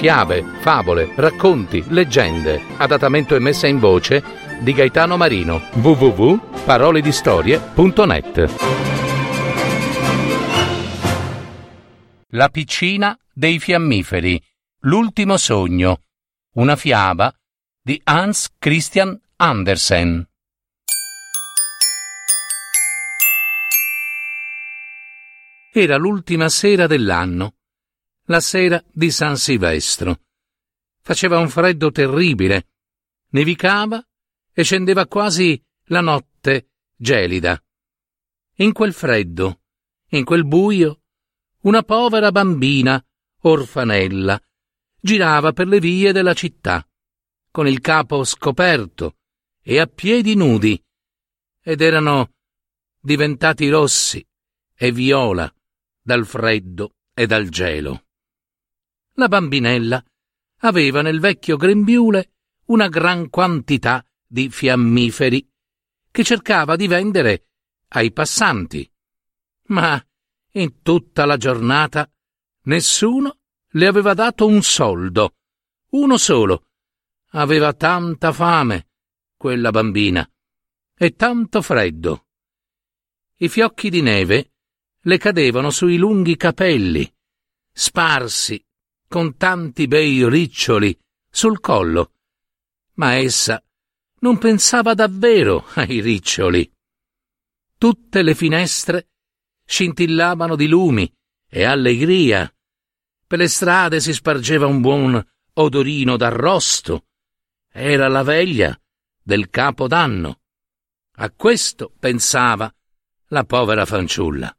fiabe, favole, racconti, leggende. Adattamento e messa in voce di Gaetano Marino. www.paroledistorie.net La piccina dei fiammiferi. L'ultimo sogno. Una fiaba di Hans Christian Andersen. Era l'ultima sera dell'anno, la sera di San Silvestro. Faceva un freddo terribile, nevicava e scendeva quasi la notte gelida. In quel freddo, in quel buio, una povera bambina, orfanella, girava per le vie della città, con il capo scoperto e a piedi nudi, ed erano diventati rossi e viola dal freddo e dal gelo. La bambinella aveva nel vecchio grembiule una gran quantità di fiammiferi che cercava di vendere ai passanti. Ma in tutta la giornata nessuno le aveva dato un soldo, uno solo. Aveva tanta fame, quella bambina, e tanto freddo. I fiocchi di neve le cadevano sui lunghi capelli, sparsi con tanti bei riccioli sul collo, ma essa non pensava davvero ai riccioli. Tutte le finestre scintillavano di lumi e allegria. Per le strade si spargeva un buon odorino d'arrosto. Era la veglia del capodanno. A questo pensava la povera fanciulla.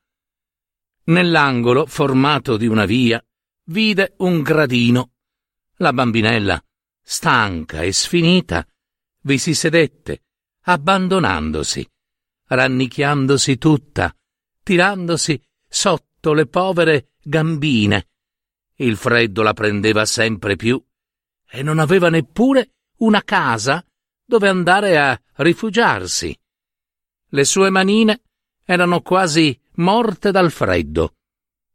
Nell'angolo formato di una via vide un gradino. La bambinella, stanca e sfinita, vi si sedette, abbandonandosi, rannicchiandosi tutta, tirandosi sotto le povere gambine. Il freddo la prendeva sempre più e non aveva neppure una casa dove andare a rifugiarsi. Le sue manine erano quasi morte dal freddo.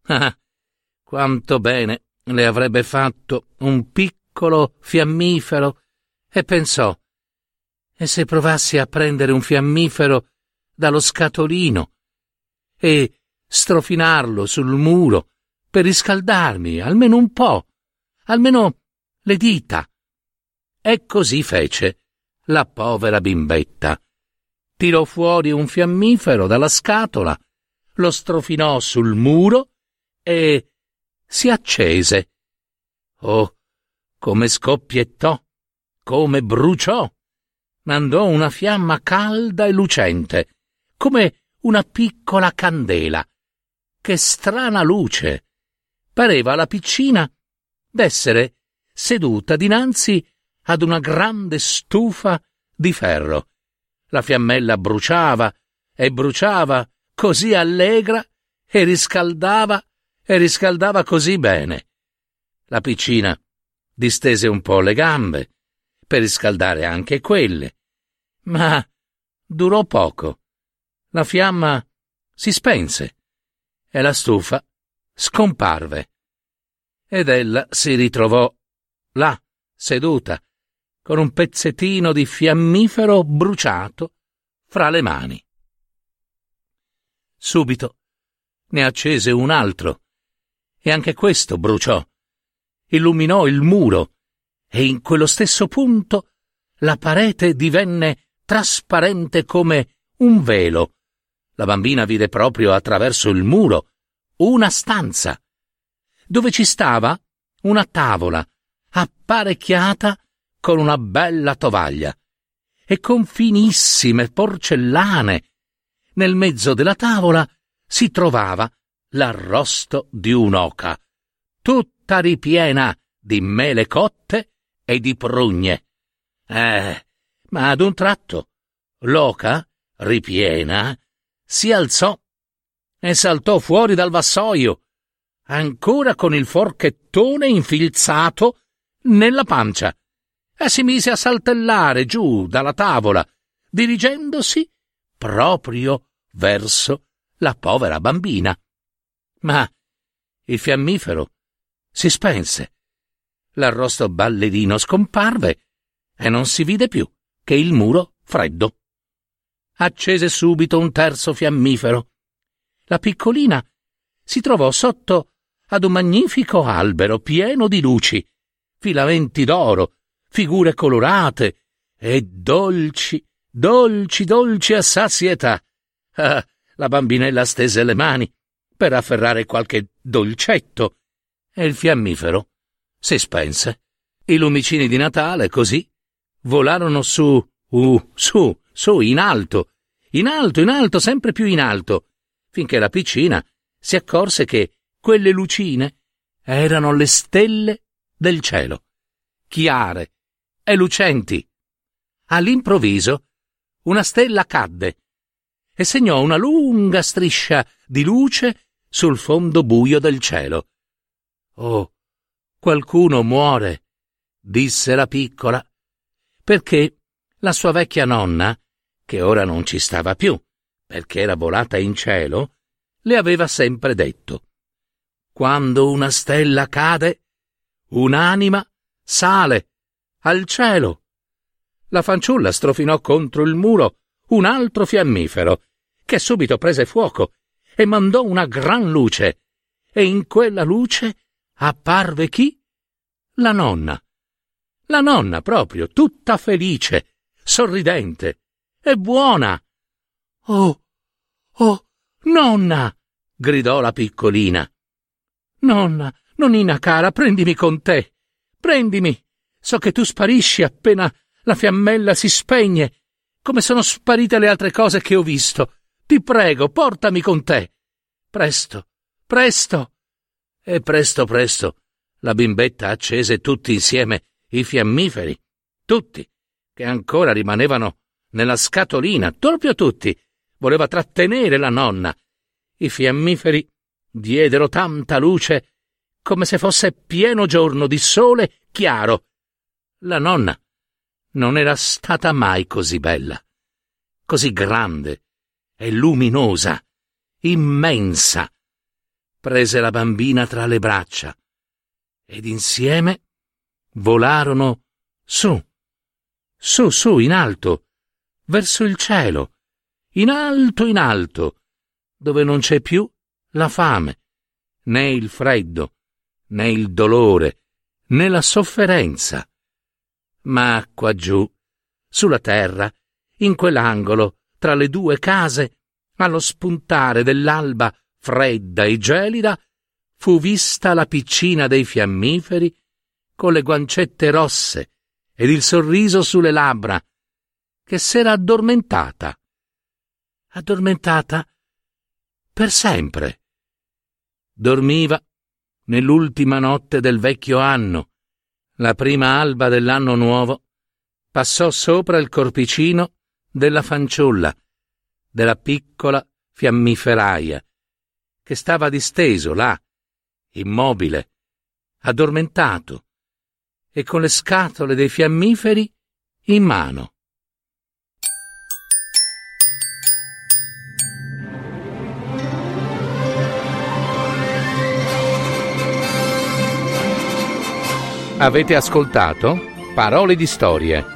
Ah, quanto bene le avrebbe fatto un piccolo fiammifero e pensò e se provassi a prendere un fiammifero dallo scatolino e strofinarlo sul muro per riscaldarmi almeno un po', almeno le dita. E così fece la povera bimbetta. Tirò fuori un fiammifero dalla scatola, lo strofinò sul muro e si accese. Oh, come scoppiettò, come bruciò! Mandò una fiamma calda e lucente, come una piccola candela. Che strana luce! Pareva alla piccina d'essere seduta dinanzi ad una grande stufa di ferro. La fiammella bruciava e bruciava così allegra e riscaldava e riscaldava così bene. La piccina distese un po' le gambe per riscaldare anche quelle, ma durò poco. La fiamma si spense e la stufa scomparve. Ed ella si ritrovò là, seduta, con un pezzettino di fiammifero bruciato fra le mani. Subito ne accese un altro e anche questo bruciò. Illuminò il muro e in quello stesso punto la parete divenne trasparente come un velo. La bambina vide proprio attraverso il muro una stanza dove ci stava una tavola apparecchiata con una bella tovaglia e con finissime porcellane. Nel mezzo della tavola si trovava l'arrosto di un'oca, tutta ripiena di mele cotte e di prugne. Eh, ma ad un tratto l'oca, ripiena, si alzò e saltò fuori dal vassoio, ancora con il forchettone infilzato nella pancia, e si mise a saltellare giù dalla tavola, dirigendosi proprio verso la povera bambina. Ma il fiammifero si spense. l'arrosto ballerino scomparve e non si vide più che il muro freddo. Accese subito un terzo fiammifero. La piccolina si trovò sotto ad un magnifico albero pieno di luci, filamenti d'oro, figure colorate e dolci, dolci, dolci a sazietà. Ah, la bambinella stese le mani per afferrare qualche dolcetto e il fiammifero si spense. I lumicini di Natale, così, volarono su, uh, su, su, in alto, in alto, in alto, sempre più in alto, finché la piccina si accorse che quelle lucine erano le stelle del cielo, chiare e lucenti. All'improvviso una stella cadde e segnò una lunga striscia di luce sul fondo buio del cielo. Oh, qualcuno muore, disse la piccola, perché la sua vecchia nonna, che ora non ci stava più, perché era volata in cielo, le aveva sempre detto Quando una stella cade, un'anima sale al cielo. La fanciulla strofinò contro il muro un altro fiammifero, che subito prese fuoco e mandò una gran luce, e in quella luce apparve chi? La nonna. La nonna proprio, tutta felice, sorridente e buona. Oh, oh, nonna! gridò la piccolina. Nonna, nonnina cara, prendimi con te. Prendimi. So che tu sparisci appena la fiammella si spegne come sono sparite le altre cose che ho visto. Ti prego, portami con te. Presto, presto. E presto, presto, la bimbetta accese tutti insieme i fiammiferi, tutti, che ancora rimanevano nella scatolina, proprio tutti. Voleva trattenere la nonna. I fiammiferi diedero tanta luce come se fosse pieno giorno di sole chiaro. La nonna non era stata mai così bella, così grande e luminosa, immensa. Prese la bambina tra le braccia ed insieme volarono su, su, su, in alto, verso il cielo, in alto, in alto, dove non c'è più la fame, né il freddo, né il dolore, né la sofferenza ma qua giù, sulla terra, in quell'angolo, tra le due case, allo spuntare dell'alba fredda e gelida, fu vista la piccina dei fiammiferi con le guancette rosse ed il sorriso sulle labbra, che s'era addormentata. Addormentata per sempre. Dormiva nell'ultima notte del vecchio anno, la prima alba dell'anno nuovo, passò sopra il corpicino della fanciulla, della piccola fiammiferaia, che stava disteso là, immobile, addormentato, e con le scatole dei fiammiferi in mano. Avete ascoltato Parole di storie,